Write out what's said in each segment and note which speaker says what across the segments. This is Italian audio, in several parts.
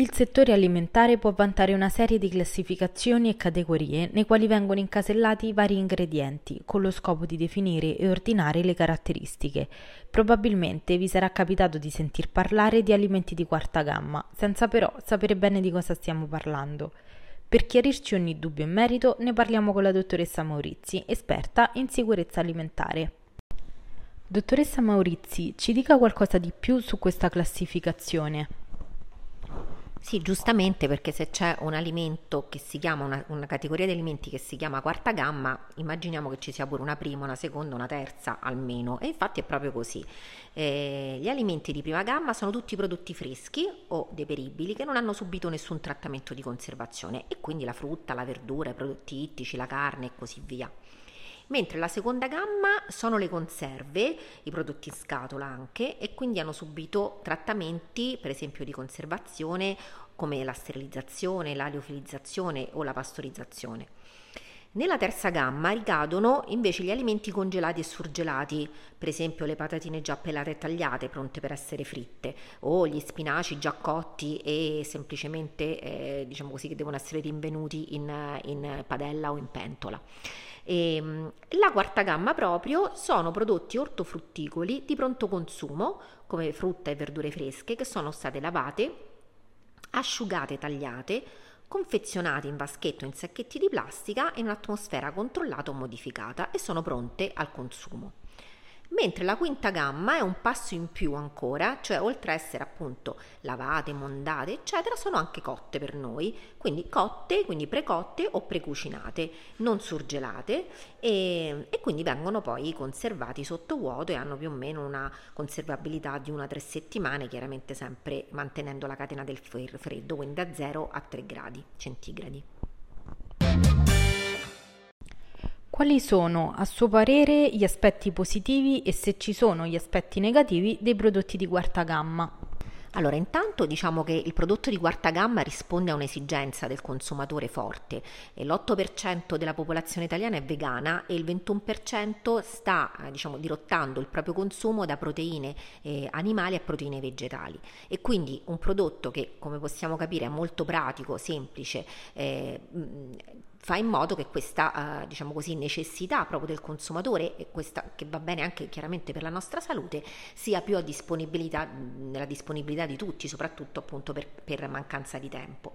Speaker 1: Il settore alimentare può vantare una serie di classificazioni e categorie nei quali vengono incasellati vari ingredienti con lo scopo di definire e ordinare le caratteristiche. Probabilmente vi sarà capitato di sentir parlare di alimenti di quarta gamma, senza però sapere bene di cosa stiamo parlando. Per chiarirci ogni dubbio in merito ne parliamo con la dottoressa Maurizi, esperta in sicurezza alimentare. Dottoressa Maurizi, ci dica qualcosa di più su questa classificazione.
Speaker 2: Sì, giustamente perché se c'è un alimento che si chiama, una, una, categoria di alimenti che si chiama quarta gamma, immaginiamo che ci sia pure una prima, una seconda, una terza almeno. E infatti è proprio così. Eh, gli alimenti di prima gamma sono tutti prodotti freschi o deperibili che non hanno subito nessun trattamento di conservazione e quindi la frutta, la verdura, i prodotti ittici, la carne e così via mentre la seconda gamma sono le conserve, i prodotti in scatola anche, e quindi hanno subito trattamenti, per esempio di conservazione, come la sterilizzazione, l'aliofilizzazione o la pastorizzazione. Nella terza gamma ricadono invece gli alimenti congelati e surgelati, per esempio le patatine già pelate e tagliate, pronte per essere fritte, o gli spinaci già cotti e semplicemente, eh, diciamo così, che devono essere rinvenuti in, in padella o in pentola. E, ehm, la quarta gamma proprio sono prodotti ortofrutticoli di pronto consumo, come frutta e verdure fresche, che sono state lavate, asciugate, tagliate, confezionate in vaschetto o in sacchetti di plastica in un'atmosfera controllata o modificata e sono pronte al consumo mentre la quinta gamma è un passo in più ancora, cioè oltre a essere appunto lavate, mondate, eccetera, sono anche cotte per noi, quindi cotte, quindi precotte o precucinate, non surgelate e, e quindi vengono poi conservati sotto vuoto e hanno più o meno una conservabilità di una o tre settimane, chiaramente sempre mantenendo la catena del freddo, quindi da 0 a 3 gradi centigradi.
Speaker 1: Quali sono, a suo parere, gli aspetti positivi e se ci sono gli aspetti negativi dei prodotti di quarta gamma?
Speaker 2: Allora, intanto diciamo che il prodotto di quarta gamma risponde a un'esigenza del consumatore forte. L'8% della popolazione italiana è vegana e il 21% sta eh, diciamo, dirottando il proprio consumo da proteine eh, animali a proteine vegetali. E quindi un prodotto che, come possiamo capire, è molto pratico, semplice, eh, fa in modo che questa, eh, diciamo così, necessità proprio del consumatore, e questa che va bene anche chiaramente per la nostra salute, sia più a disponibilità, nella disponibilità di tutti, soprattutto appunto per, per mancanza di tempo.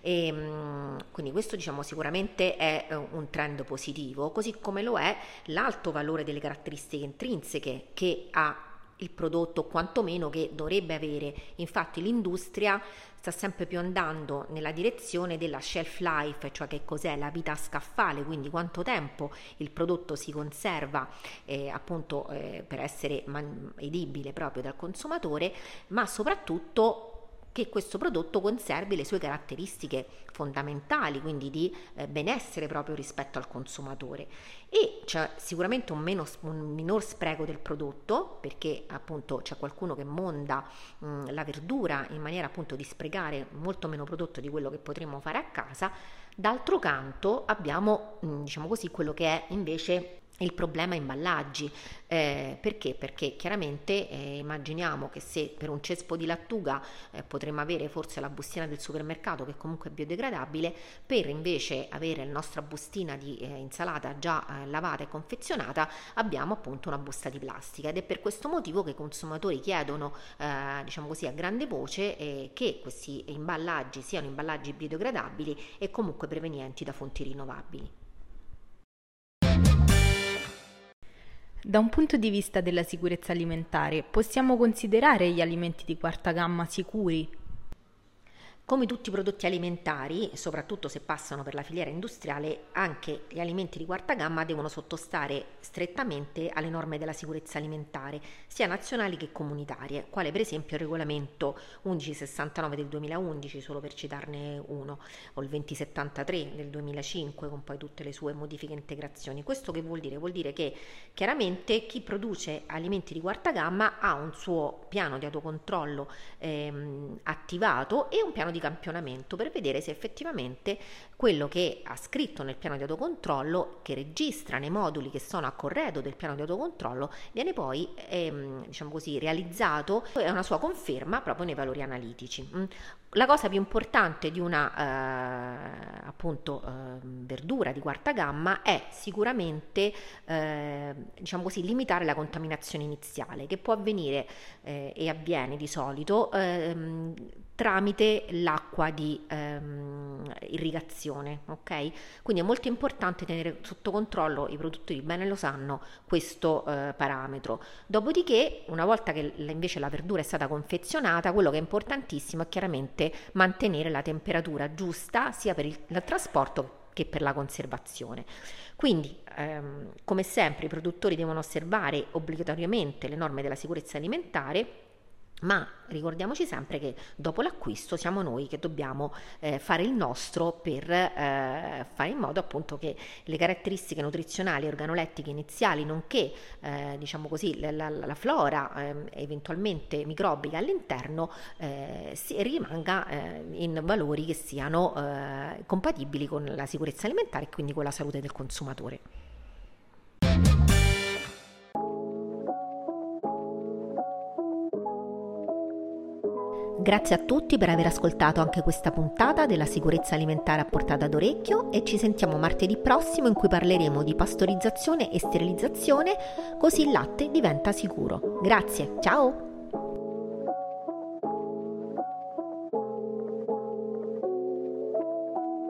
Speaker 2: E, ehm, quindi questo diciamo sicuramente è eh, un trend positivo, così come lo è l'alto valore delle caratteristiche intrinseche che ha il prodotto quantomeno che dovrebbe avere. Infatti l'industria sta sempre più andando nella direzione della shelf life, cioè che cos'è la vita scaffale, quindi quanto tempo il prodotto si conserva eh, appunto eh, per essere man- edibile proprio dal consumatore, ma soprattutto che questo prodotto conservi le sue caratteristiche fondamentali, quindi di eh, benessere proprio rispetto al consumatore. E c'è sicuramente un, meno, un, minor spreco del prodotto, perché appunto c'è qualcuno che monda mh, la verdura in maniera appunto di sprecare molto meno prodotto di quello che potremmo fare a casa. D'altro canto abbiamo, mh, diciamo così, quello che è invece il problema imballaggi. Eh, perché? Perché chiaramente eh, immaginiamo che se per un cespo di lattuga eh, potremmo avere forse la bustina del supermercato che comunque è biodegradabile, per invece avere la nostra bustina di eh, insalata già eh, lavata e confezionata abbiamo appunto una busta di plastica ed è per questo motivo che i consumatori chiedono eh, diciamo così a grande voce che questi imballaggi siano imballaggi biodegradabili e comunque prevenienti da fonti rinnovabili.
Speaker 1: Da un punto di vista della sicurezza alimentare, possiamo considerare gli alimenti di quarta gamma sicuri?
Speaker 2: Come tutti i prodotti alimentari, soprattutto se passano per la filiera industriale, anche gli alimenti di quarta gamma devono sottostare strettamente alle norme della sicurezza alimentare, sia nazionali che comunitarie, quale per esempio il regolamento 1169 del 2011, solo per citarne uno, o il 2073 del 2005 con poi tutte le sue modifiche e integrazioni. Questo che vuol dire? Vuol dire che chiaramente chi produce alimenti di quarta gamma ha un suo piano di autocontrollo ehm, attivato e un piano di di campionamento per vedere se effettivamente quello che ha scritto nel piano di autocontrollo, che registra nei moduli che sono a corredo del piano di autocontrollo, viene poi ehm, diciamo così, realizzato, è una sua conferma proprio nei valori analitici. La cosa più importante di una eh, appunto eh, verdura di quarta gamma è sicuramente eh, diciamo così, limitare la contaminazione iniziale che può avvenire eh, e avviene di solito ehm, tramite l'acqua di ehm, irrigazione, ok? Quindi è molto importante tenere sotto controllo, i produttori bene lo sanno, questo eh, parametro. Dopodiché, una volta che invece la verdura è stata confezionata, quello che è importantissimo è chiaramente mantenere la temperatura giusta sia per il, il trasporto che per la conservazione. Quindi, ehm, come sempre, i produttori devono osservare obbligatoriamente le norme della sicurezza alimentare ma ricordiamoci sempre che dopo l'acquisto siamo noi che dobbiamo eh, fare il nostro per eh, fare in modo appunto che le caratteristiche nutrizionali e organolettiche iniziali, nonché eh, diciamo così la, la, la flora ehm, eventualmente microbica all'interno eh, rimanga eh, in valori che siano eh, compatibili con la sicurezza alimentare e quindi con la salute del consumatore. Grazie a tutti per aver ascoltato anche questa puntata della sicurezza alimentare a portata d'orecchio e ci sentiamo martedì prossimo in cui parleremo di pastorizzazione e sterilizzazione così il latte diventa sicuro. Grazie, ciao!